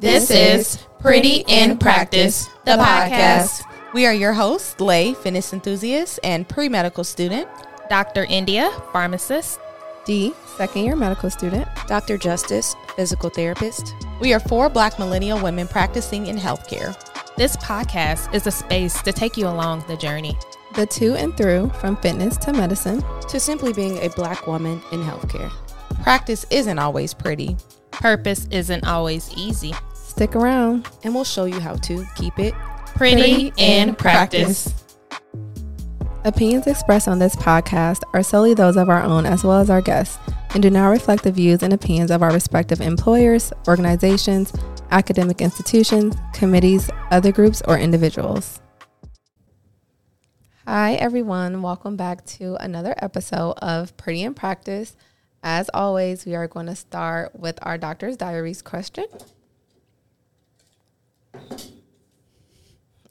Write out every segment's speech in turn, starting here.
This is Pretty in Practice, the podcast. We are your hosts, Lay, fitness enthusiast and pre medical student. Dr. India, pharmacist. D, second year medical student. Dr. Justice, physical therapist. We are four black millennial women practicing in healthcare. This podcast is a space to take you along the journey. The to and through from fitness to medicine. To simply being a black woman in healthcare. Practice isn't always pretty. Purpose isn't always easy. Stick around. And we'll show you how to keep it Pretty in practice. Opinions expressed on this podcast are solely those of our own as well as our guests and do not reflect the views and opinions of our respective employers, organizations, academic institutions, committees, other groups, or individuals. Hi, everyone. Welcome back to another episode of Pretty in Practice. As always, we are going to start with our doctor's diaries question.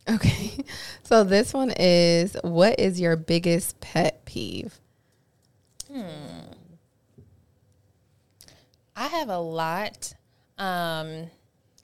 Okay. So this one is what is your biggest pet peeve? Hmm. I have a lot. Um,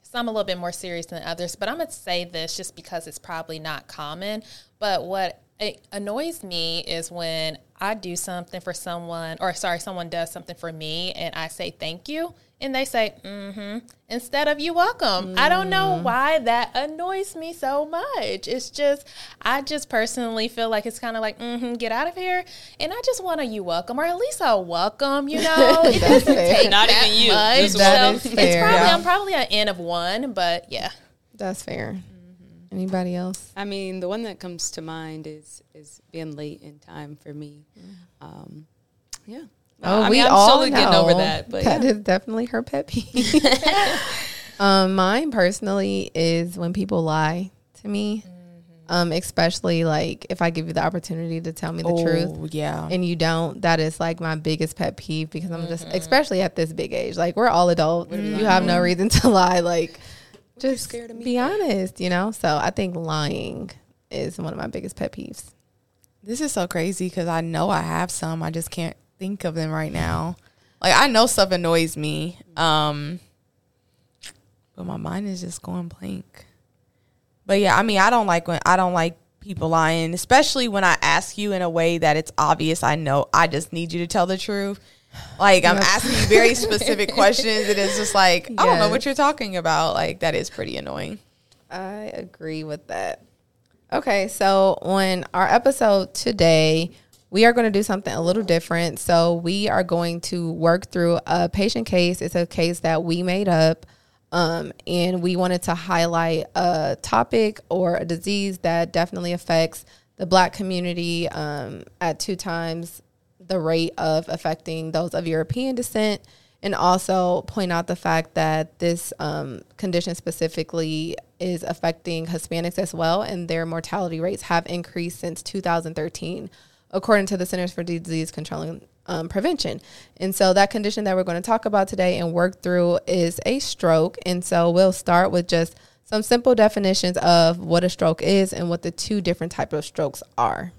some a little bit more serious than others, but I'm going to say this just because it's probably not common. But what it annoys me is when I do something for someone, or sorry, someone does something for me, and I say thank you, and they say mm-hmm instead of you welcome. I don't know why that annoys me so much. It's just I just personally feel like it's kind of like mm-hmm, get out of here, and I just want a you welcome, or at least a welcome. You know, it doesn't fair. take Not that even you, much. That so is it's probably Yeah. I'm probably an N of one, but yeah. That's fair. Anybody else? I mean, the one that comes to mind is is being late in time for me. Um, yeah. I mean, I'm slowly getting over that, but that yeah. is definitely her pet peeve. um, mine personally is when people lie to me, um, especially like if I give you the opportunity to tell me the truth Oh, yeah. and you don't. That is like my biggest pet peeve because I'm just, especially at this big age, like we're all adults. You have no reason to lie. Like, just scared of me be honest, you know. So I think lying is one of my biggest pet peeves. This is so crazy because I know I have some. I just can't think of them right now. Like I know stuff annoys me, um, but my mind is just going blank. But yeah, I mean, I don't like when I don't like people lying, especially when I ask you in a way that it's obvious. I know I just need you to tell the truth. Like I'm asking you very specific questions, and it's just like I don't know what you're talking about. Like that is pretty annoying. I agree with that. Okay, so on our episode today, we are going to do something a little different. So we are going to work through a patient case. It's a case that we made up. Um, and we wanted to highlight a topic or a disease that definitely affects the black community um, at two times the rate of affecting those of European descent, and also point out the fact that this um, condition specifically is affecting Hispanics as well, and their mortality rates have increased since 2013, according to the Centers for Disease Control and um, Prevention. And so, that condition that we're going to talk about today and work through is a stroke. And so, we'll start with just some simple definitions of what a stroke is and what the two different types of strokes are.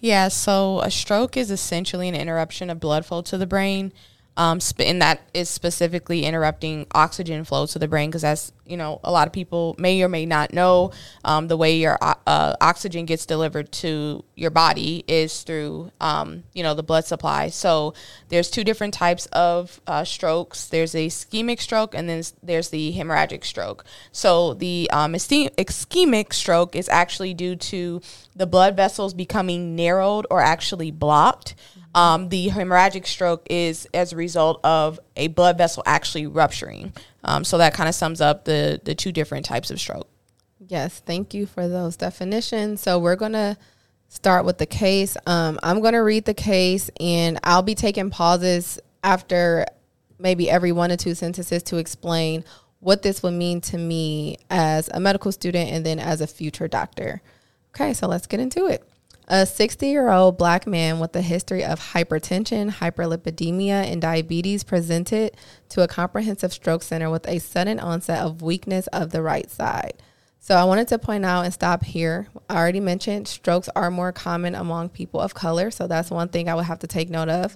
Yeah, so a stroke is essentially an interruption of blood flow to the brain. Um, and that is specifically interrupting oxygen flow to the brain because that's, you know, a lot of people may or may not know um, the way your uh, oxygen gets delivered to your body is through, um, you know, the blood supply. So there's two different types of uh, strokes. There's a ischemic stroke and then there's the hemorrhagic stroke. So the um, ischemic stroke is actually due to the blood vessels becoming narrowed or actually blocked. Um, the hemorrhagic stroke is as a result of a blood vessel actually rupturing. Um, so that kind of sums up the the two different types of stroke. Yes, thank you for those definitions. So we're gonna start with the case. Um, I'm gonna read the case, and I'll be taking pauses after maybe every one or two sentences to explain what this would mean to me as a medical student and then as a future doctor. Okay, so let's get into it. A 60 year old black man with a history of hypertension, hyperlipidemia, and diabetes presented to a comprehensive stroke center with a sudden onset of weakness of the right side. So I wanted to point out and stop here. I already mentioned strokes are more common among people of color, so that's one thing I would have to take note of.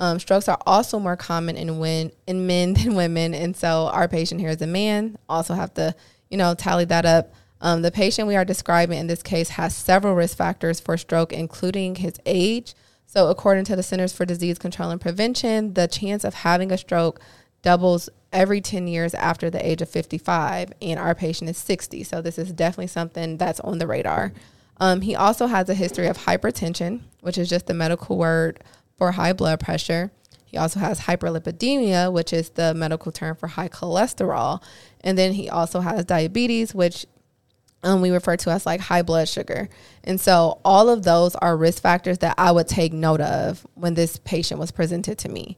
Um, strokes are also more common in when in men than women, and so our patient here is a man. Also have to you know tally that up. Um, the patient we are describing in this case has several risk factors for stroke, including his age. So, according to the Centers for Disease Control and Prevention, the chance of having a stroke doubles every 10 years after the age of 55, and our patient is 60. So, this is definitely something that's on the radar. Um, he also has a history of hypertension, which is just the medical word for high blood pressure. He also has hyperlipidemia, which is the medical term for high cholesterol. And then he also has diabetes, which um, we refer to as like high blood sugar. And so all of those are risk factors that I would take note of when this patient was presented to me.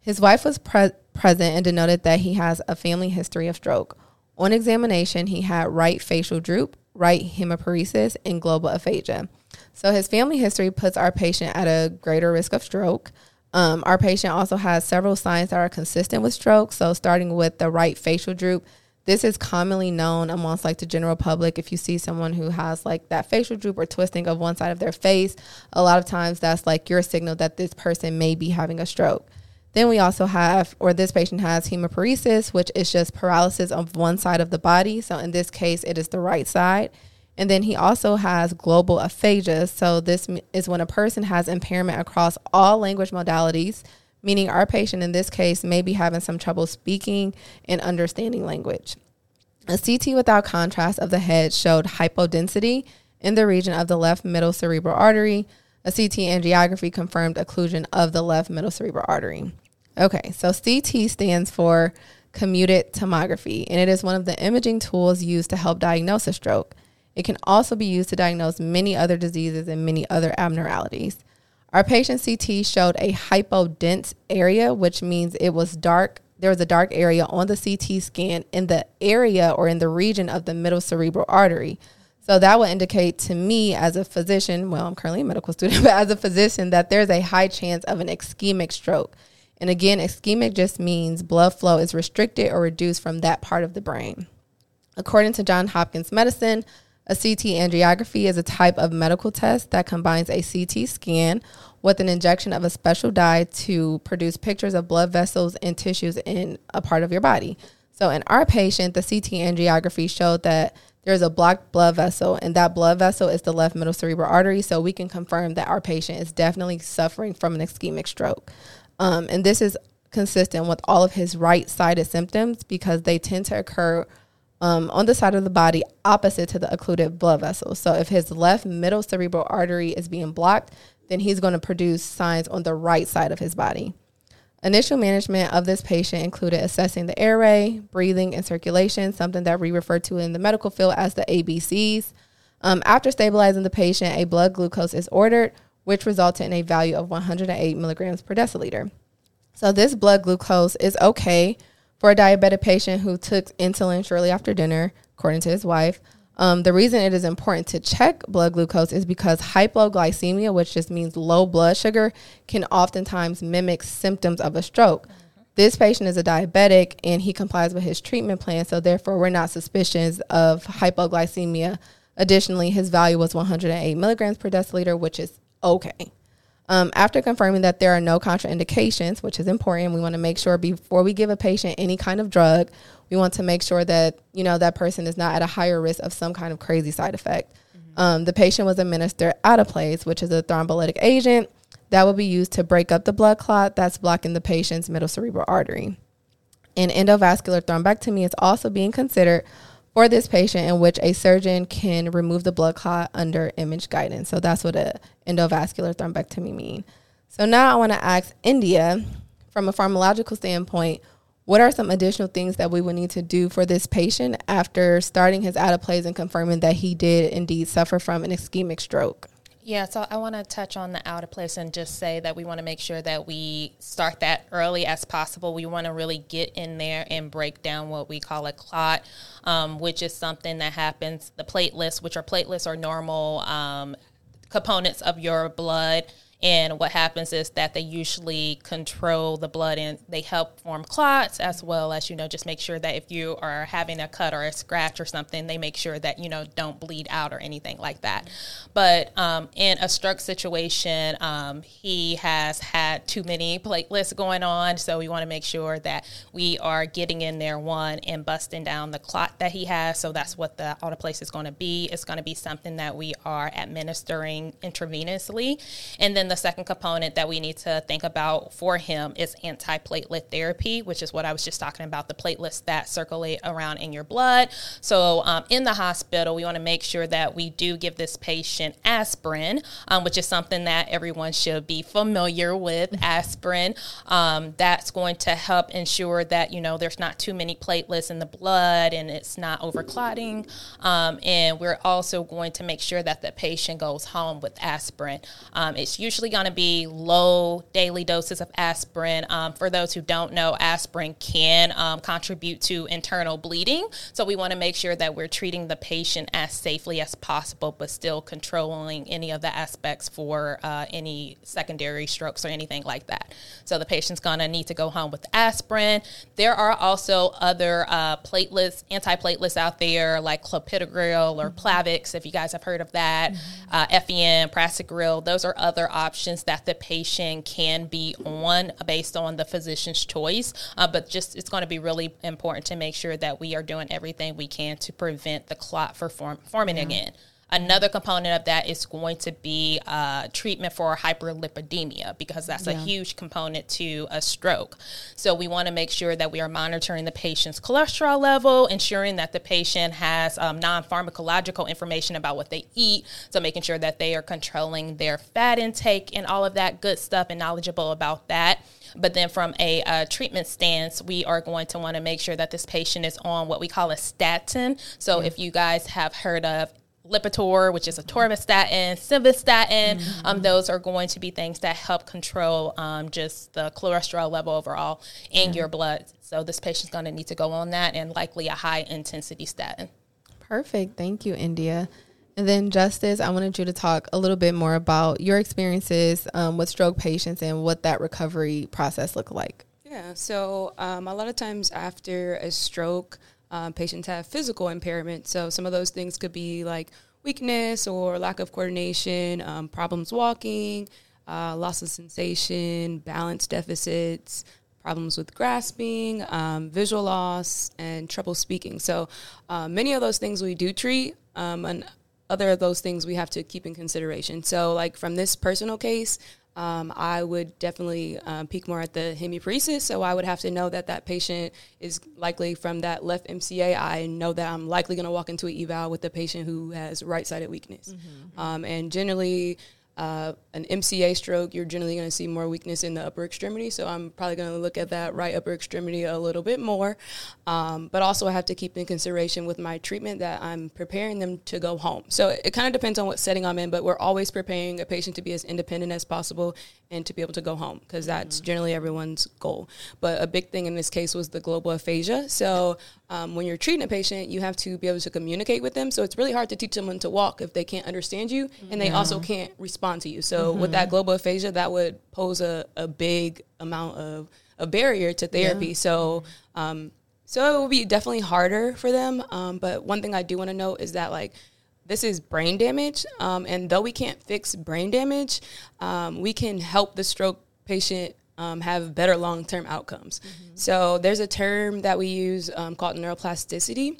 His wife was pre- present and denoted that he has a family history of stroke. On examination, he had right facial droop, right hemiparesis, and global aphasia. So his family history puts our patient at a greater risk of stroke. Um, our patient also has several signs that are consistent with stroke. So starting with the right facial droop, this is commonly known amongst like the general public. If you see someone who has like that facial droop or twisting of one side of their face, a lot of times that's like your signal that this person may be having a stroke. Then we also have, or this patient has hemiparesis, which is just paralysis of one side of the body. So in this case, it is the right side. And then he also has global aphasia. So this is when a person has impairment across all language modalities meaning our patient in this case may be having some trouble speaking and understanding language. A CT without contrast of the head showed hypodensity in the region of the left middle cerebral artery. A CT angiography confirmed occlusion of the left middle cerebral artery. Okay, so CT stands for computed tomography, and it is one of the imaging tools used to help diagnose a stroke. It can also be used to diagnose many other diseases and many other abnormalities. Our patient CT showed a hypodense area, which means it was dark. There was a dark area on the CT scan in the area or in the region of the middle cerebral artery. So that would indicate to me as a physician, well, I'm currently a medical student, but as a physician, that there's a high chance of an ischemic stroke. And again, ischemic just means blood flow is restricted or reduced from that part of the brain. According to John Hopkins Medicine, a CT angiography is a type of medical test that combines a CT scan with an injection of a special dye to produce pictures of blood vessels and tissues in a part of your body. So, in our patient, the CT angiography showed that there's a blocked blood vessel, and that blood vessel is the left middle cerebral artery. So, we can confirm that our patient is definitely suffering from an ischemic stroke. Um, and this is consistent with all of his right sided symptoms because they tend to occur um, on the side of the body opposite to the occluded blood vessel. So if his left middle cerebral artery is being blocked, then he's going to produce signs on the right side of his body. Initial management of this patient included assessing the airway, breathing, and circulation, something that we refer to in the medical field as the ABCs. Um, after stabilizing the patient, a blood glucose is ordered, which resulted in a value of 108 milligrams per deciliter. So this blood glucose is okay for a diabetic patient who took insulin shortly after dinner, according to his wife. Um, the reason it is important to check blood glucose is because hypoglycemia, which just means low blood sugar, can oftentimes mimic symptoms of a stroke. This patient is a diabetic and he complies with his treatment plan, so therefore we're not suspicious of hypoglycemia. Additionally, his value was 108 milligrams per deciliter, which is okay. Um, after confirming that there are no contraindications, which is important, we want to make sure before we give a patient any kind of drug, we want to make sure that you know that person is not at a higher risk of some kind of crazy side effect. Mm-hmm. Um, the patient was administered Alteplase, which is a thrombolytic agent that will be used to break up the blood clot that's blocking the patient's middle cerebral artery. And endovascular thrombectomy is also being considered for this patient in which a surgeon can remove the blood clot under image guidance. So that's what a endovascular thrombectomy mean. So now I want to ask India from a pharmacological standpoint, what are some additional things that we would need to do for this patient after starting his Alteplase and confirming that he did indeed suffer from an ischemic stroke? Yeah, so I want to touch on the Alteplase and just say that we want to make sure that we start that early as possible. We want to really get in there and break down what we call a clot, um, which is something that happens. The platelets, which are platelets, are normal um, components of your blood And what happens is that they usually control the blood and they help form clots as well as, you know, just make sure that if you are having a cut or a scratch or something, they make sure that, you know, don't bleed out or anything like that. But um, in a stroke situation, um, he has had too many platelets going on. So we want to make sure that we are getting in there one and busting down the clot that he has. So that's what the Alteplase is going to be. It's going to be something that we are administering intravenously. And then the second component that we need to think about for him is antiplatelet therapy, which is what I was just talking about the platelets that circulate around in your blood. So, um, in the hospital, we want to make sure that we do give this patient aspirin, um, which is something that everyone should be familiar with. Aspirin um, that's going to help ensure that you know there's not too many platelets in the blood and it's not overclotting. Um, and we're also going to make sure that the patient goes home with aspirin. Um, it's usually usually going to be low daily doses of aspirin. Um, for those who don't know, aspirin can um, contribute to internal bleeding. So we want to make sure that we're treating the patient as safely as possible, but still controlling any of the aspects for uh, any secondary strokes or anything like that. So the patient's going to need to go home with aspirin. There are also other uh, platelets, antiplatelets out there like clopidogrel or Plavix, if you guys have heard of that, mm-hmm. uh, Effient, prasugrel. Those are other options options that the patient can be on based on the physician's choice. Uh, but just it's going to be really important to make sure that we are doing everything we can to prevent the clot from form, forming yeah. again. Another component of that is going to be uh, treatment for hyperlipidemia because that's yeah. a huge component to a stroke. So we want to make sure that we are monitoring the patient's cholesterol level, ensuring that the patient has um, non-pharmacological information about what they eat. So making sure that they are controlling their fat intake and all of that good stuff and knowledgeable about that. But then from a uh, treatment stance, we are going to want to make sure that this patient is on what we call a statin. So if you guys have heard of Lipitor, which is atorvastatin, simvastatin. Mm-hmm. Um, those are going to be things that help control um, just the cholesterol level overall in yeah. your blood. So this patient's going to need to go on that and likely a high intensity statin. Perfect. Thank you, India. And then, Justice, I wanted you to talk a little bit more about your experiences um, with stroke patients and what that recovery process looked like. Yeah, so um, a lot of times after a stroke, um, patients have physical impairment. So some of those things could be like weakness or lack of coordination, um, problems walking, uh, loss of sensation, balance deficits, problems with grasping, um, visual loss, and trouble speaking. So uh, many of those things we do treat, um, and other of those things we have to keep in consideration. So, like from this personal case, um, I would definitely um, peek more at the hemiparesis. So I would have to know that that patient is likely from that left MCA. I know that I'm likely going to walk into an eval with a patient who has right-sided weakness. Mm-hmm. Um, and generally, uh, an MCA stroke, you're generally going to see more weakness in the upper extremity. So I'm probably going to look at that right upper extremity a little bit more. Um, but also, I have to keep in consideration with my treatment that I'm preparing them to go home. So it, it kind of depends on what setting I'm in, but we're always preparing a patient to be as independent as possible and to be able to go home because that's mm-hmm. generally everyone's goal. But a big thing in this case was the global aphasia. So um, when you're treating a patient, you have to be able to communicate with them. So it's really hard to teach someone to walk if they can't understand you and they yeah. also can't respond to you. So mm-hmm. with that global aphasia, that would pose a, a big amount of a barrier to therapy. Yeah. So um, so it will be definitely harder for them. Um, but one thing I do want to note is that like this is brain damage. Um, and though we can't fix brain damage, um, we can help the stroke patient um, have better long term outcomes. Mm-hmm. So there's a term that we use um, called neuroplasticity.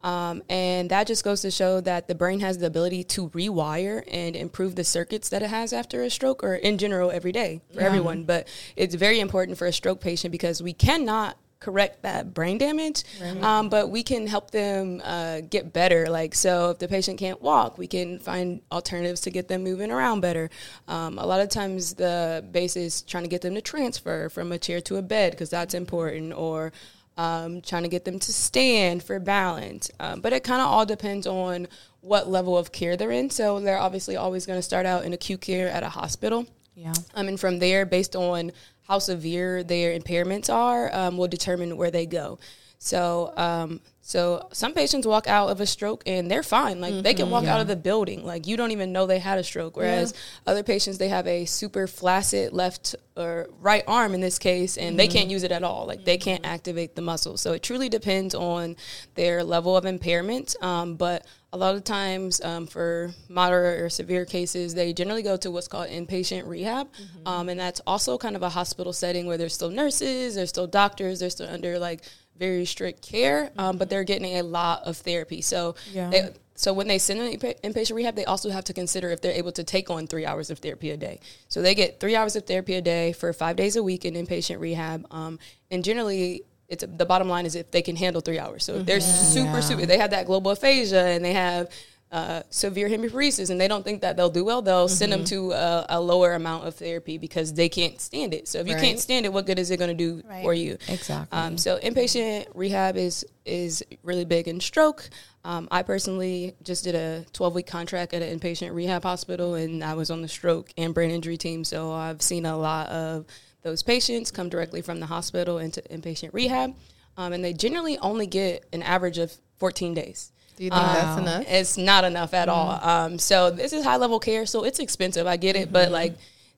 Um, and that just goes to show that the brain has the ability to rewire and improve the circuits that it has after a stroke or in general every day for yeah. everyone. But it's very important for a stroke patient because we cannot correct that brain damage, right. um, but we can help them uh, get better. Like, so if the patient can't walk, we can find alternatives to get them moving around better. Um, a lot of times, the base is trying to get them to transfer from a chair to a bed because that's important, or um, trying to get them to stand for balance. Um, but it kind of all depends on what level of care they're in. So they're obviously always going to start out in acute care at a hospital. Yeah. Um, and from there, based on how severe their impairments are um, will determine where they go. So um, So some patients walk out of a stroke and they're fine. Like they can walk out of the building. Like you don't even know they had a stroke. Whereas other patients they have a super flaccid left or right arm in this case and they can't use it at all. Like they can't activate the muscles. So it truly depends on their level of impairment. Um, but a lot of times um, for moderate or severe cases, they generally go to what's called inpatient rehab. Um, and that's also kind of a hospital setting where there's still nurses, there's still doctors, they're still under like very strict care, um, but they're getting a lot of therapy. So, Yeah. they, so when they send them inpatient rehab, they also have to consider if they're able to take on three hours of therapy a day. So they get three hours of therapy a day for five days a week in inpatient rehab, um, and generally. It's the bottom line is if they can handle three hours. So if they're super, super, they have that global aphasia and they have uh, severe hemiparesis and they don't think that they'll do well, they'll send them to a, a lower amount of therapy because they can't stand it. So if you Right. can't stand it, what good is it going to do Right. for you? Exactly. Um, so inpatient rehab is is really big in stroke. Um, I personally just did a 12 week contract at an inpatient rehab hospital, and I was on the stroke and brain injury team. So I've seen a lot of those patients come directly from the hospital into inpatient rehab, um, and they generally only get an average of 14 days. Do you think that's enough? It's not enough at all. Um, so this is high level care, so it's expensive. I get it, but like,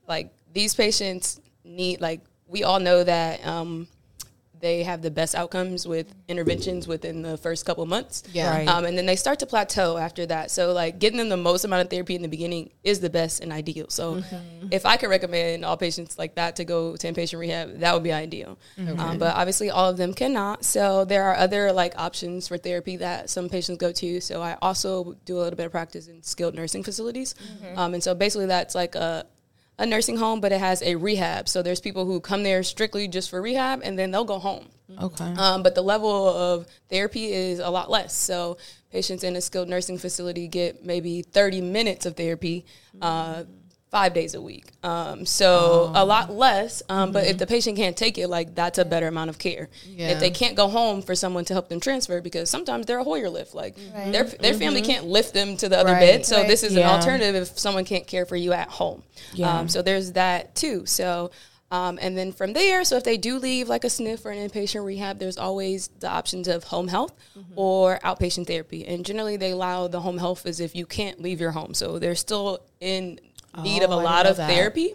like these patients need like we all know that um, they have the best outcomes with interventions within the first couple months. Yeah. Right. Um, and then they start to plateau after that. So like getting them the most amount of therapy in the beginning is the best and ideal. So if I could recommend all patients like that to go to inpatient rehab, that would be ideal. Um, but obviously all of them cannot. So there are other like options for therapy that some patients go to. So I also do a little bit of practice in skilled nursing facilities. Um, and so basically that's like a a nursing home, but it has a rehab. So there's people who come there strictly just for rehab, and then they'll go home. okay. Um, but the level of therapy is a lot less. So patients in a skilled nursing facility get maybe 30 minutes of therapy. Uh, Five days a week, um, so a lot less. Um, But if the patient can't take it, like that's a better amount of care. Yeah. If they can't go home for someone to help them transfer, because sometimes they're a Hoyer lift, like their their family can't lift them to the other Right. bed. So Right. this is an alternative if someone can't care for you at home. Yeah. Um, so there's that too. So, um, and then from there, so if they do leave like a SNF or an inpatient rehab, there's always the options of home health or outpatient therapy. And generally, they allow the home health as if you can't leave your home. So they're still in need of Oh, a I lot of that. therapy.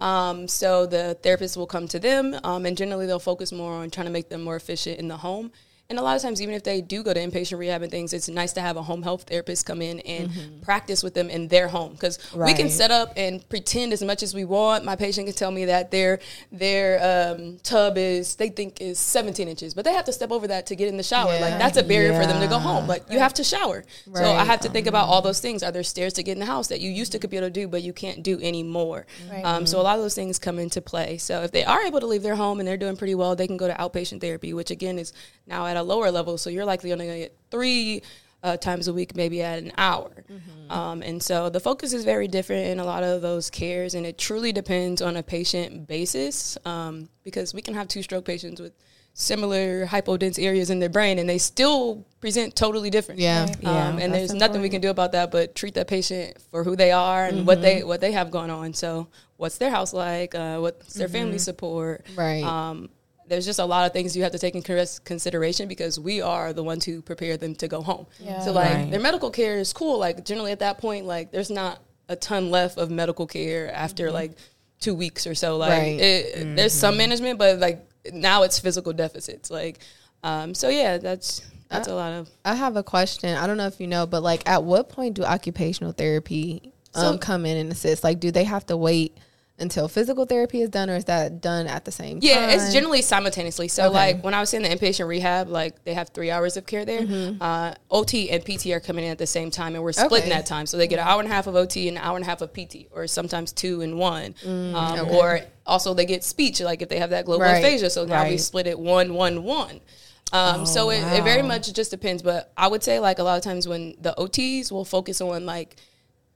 Um, so the therapist will come to them, um, and generally they'll focus more on trying to make them more efficient in the home. And a lot of times, even if they do go to inpatient rehab and things, it's nice to have a home health therapist come in and practice with them in their home because we can set up and pretend as much as we want. My patient can tell me that their their um, tub is they think is 17 inches, but they have to step over that to get in the shower. Yeah. Like that's a barrier for them to go home. Like you have to shower, so I have to think about all those things. Are there stairs to get in the house that you used to be able to do, but you can't do anymore? Right. Um, so a lot of those things come into play. So if they are able to leave their home and they're doing pretty well, they can go to outpatient therapy, which again is now at a lower level. So you're likely only going to get three uh, times a week, maybe at an hour. Um, and so the focus is very different in a lot of those cares, and it truly depends on a patient basis um, because we can have two stroke patients with similar hypodense areas in their brain and they still present totally different Yeah. Right. Yeah, um, and that's there's nothing we can do about that but treat that patient for who they are and what they what they have going on. So, what's their house like? Uh, what's their family support? Right. There's just a lot of things you have to take in consideration because we are the ones who prepare them to go home. Yeah. So, like Right. their medical care is cool. Like generally at that point, like there's not a ton left of medical care after like two weeks or so. Like Right. it, there's some management, but like now it's physical deficits. Like, um, so yeah, that's that's a lot of. I have a question. I don't know if you know, but like, at what point do occupational therapy um, So- come in and assist? Like, do they have to wait until physical therapy is done, or is that done at the same time? Yeah, it's generally simultaneously. So, Okay. like when I was in the inpatient rehab, like they have three hours of care there. Mm-hmm. Uh, OT and PT are coming in at the same time, and we're splitting Okay. that time. So they get an hour and a half of OT and an hour and a half of PT, or sometimes two and one. um, Mm, okay. Or also they get speech, like if they have that global Right, aphasia. So now we split it one, one, one. Um, so Oh, it, it very much just depends, but I would say like a lot of times when the OTs will focus on like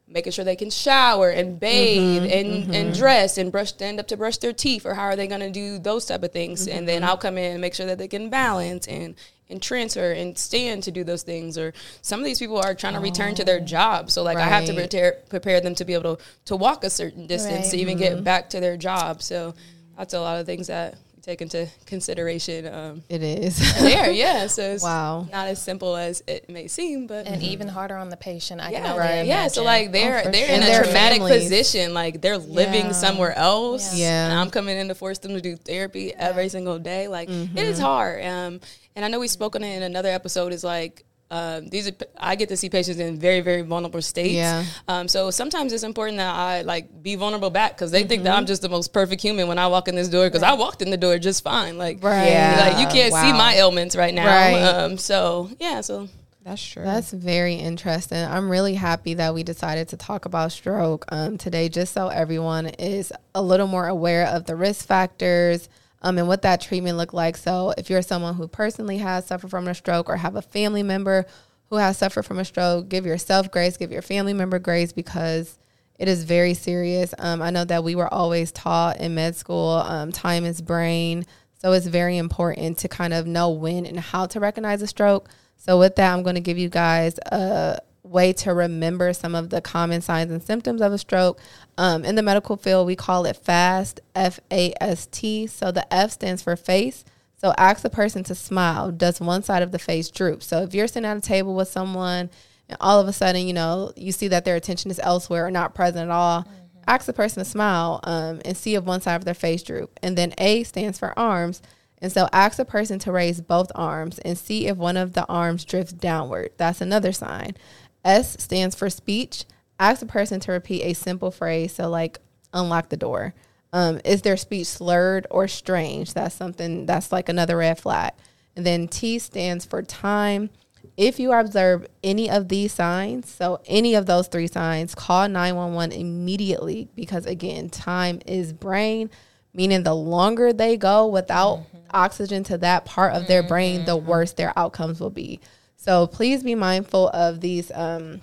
making sure they can shower and bathe Mm-hmm, and, and dress and brush stand up to brush their teeth or how are they going to do those type of things and Mm-hmm. then i'll come in and make sure that they can balance and and transfer and stand to do those things or some of these people are trying to return to their job so like i have to Oh. Prepare prepare them to be able to to walk a certain distance Right. to even Mm-hmm. get back to their job so that's a lot of things that take into consideration. Um, It is. there, yeah. So it's Wow. not as simple as it may seem, but And even harder on the patient. I can yeah, only right. yeah. So like they're for they're sure. in And a traumatic families. position, like they're living Yeah. somewhere else. Yeah. and I'm coming in to force them to do therapy every single day. Like it is hard. Um, and I know we spoke on it in another episode. Is like. Um, these are I get to see patients in very very vulnerable states. Yeah. Um, so sometimes it's important that I like be vulnerable back because they think that I'm just the most perfect human when I walk in this door because I walked in the door just fine. Like Right. Yeah. like you can't see my ailments right now. Right. Um, so yeah, so That's true. That's very interesting. I'm really happy that we decided to talk about stroke um, today, just so everyone is a little more aware of the risk factors um, and what that treatment look like. So, if you're someone who personally has suffered from a stroke or have a family member who has suffered from a stroke, give yourself grace, give your family member grace because it is very serious. Um, I know that we were always taught in med school, um, time is brain. So it's very important to kind of know when and how to recognize a stroke. So with that, I'm going to give you guys a way to remember some of the common signs and symptoms of a stroke. Um, in the medical field, we call it FAST, F A S T. So the F stands for face. So ask the person to smile. Does one side of the face droop? So if you're sitting at a table with someone and all of a sudden, you know, you see that their attention is elsewhere or not present at all, ask the person to smile um, and see if one side of their face droop. And then A stands for arms. And so ask the person to raise both arms and see if one of the arms drifts downward. That's another sign. S stands for speech. Ask the person to repeat a simple phrase. So, like, unlock the door. Um, is their speech slurred or strange? That's something that's like another red flag. And then T stands for time. If you observe any of these signs, so any of those three signs, call 911 immediately because, again, time is brain, meaning the longer they go without oxygen to that part of their brain, the worse their outcomes will be. So please be mindful of these um,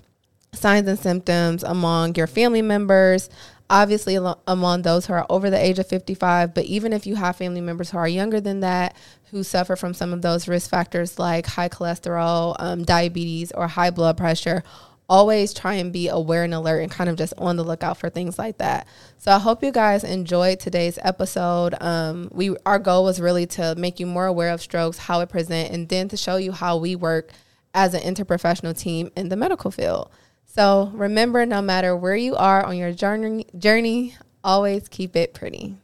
signs and symptoms among your family members, obviously among those who are over the age of 55, but even if you have family members who are younger than that, who suffer from some of those risk factors like high cholesterol, um, diabetes, or high blood pressure, always try and be aware and alert and kind of just on the lookout for things like that. So I hope you guys enjoyed today's episode. Um, we our goal was really to make you more aware of strokes, how it present, and then to show you how we work as an interprofessional team in the medical field. So remember, no matter where you are on your journey, journey, always keep it pretty.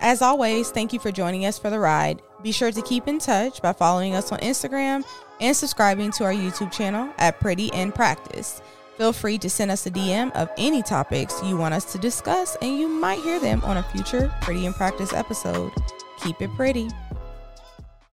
As always, thank you for joining us for the ride. Be sure to keep in touch by following us on Instagram and subscribing to our YouTube channel at Pretty in Practice. Feel free to send us a DM of any topics you want us to discuss, and you might hear them on a future Pretty in Practice episode. Keep it pretty.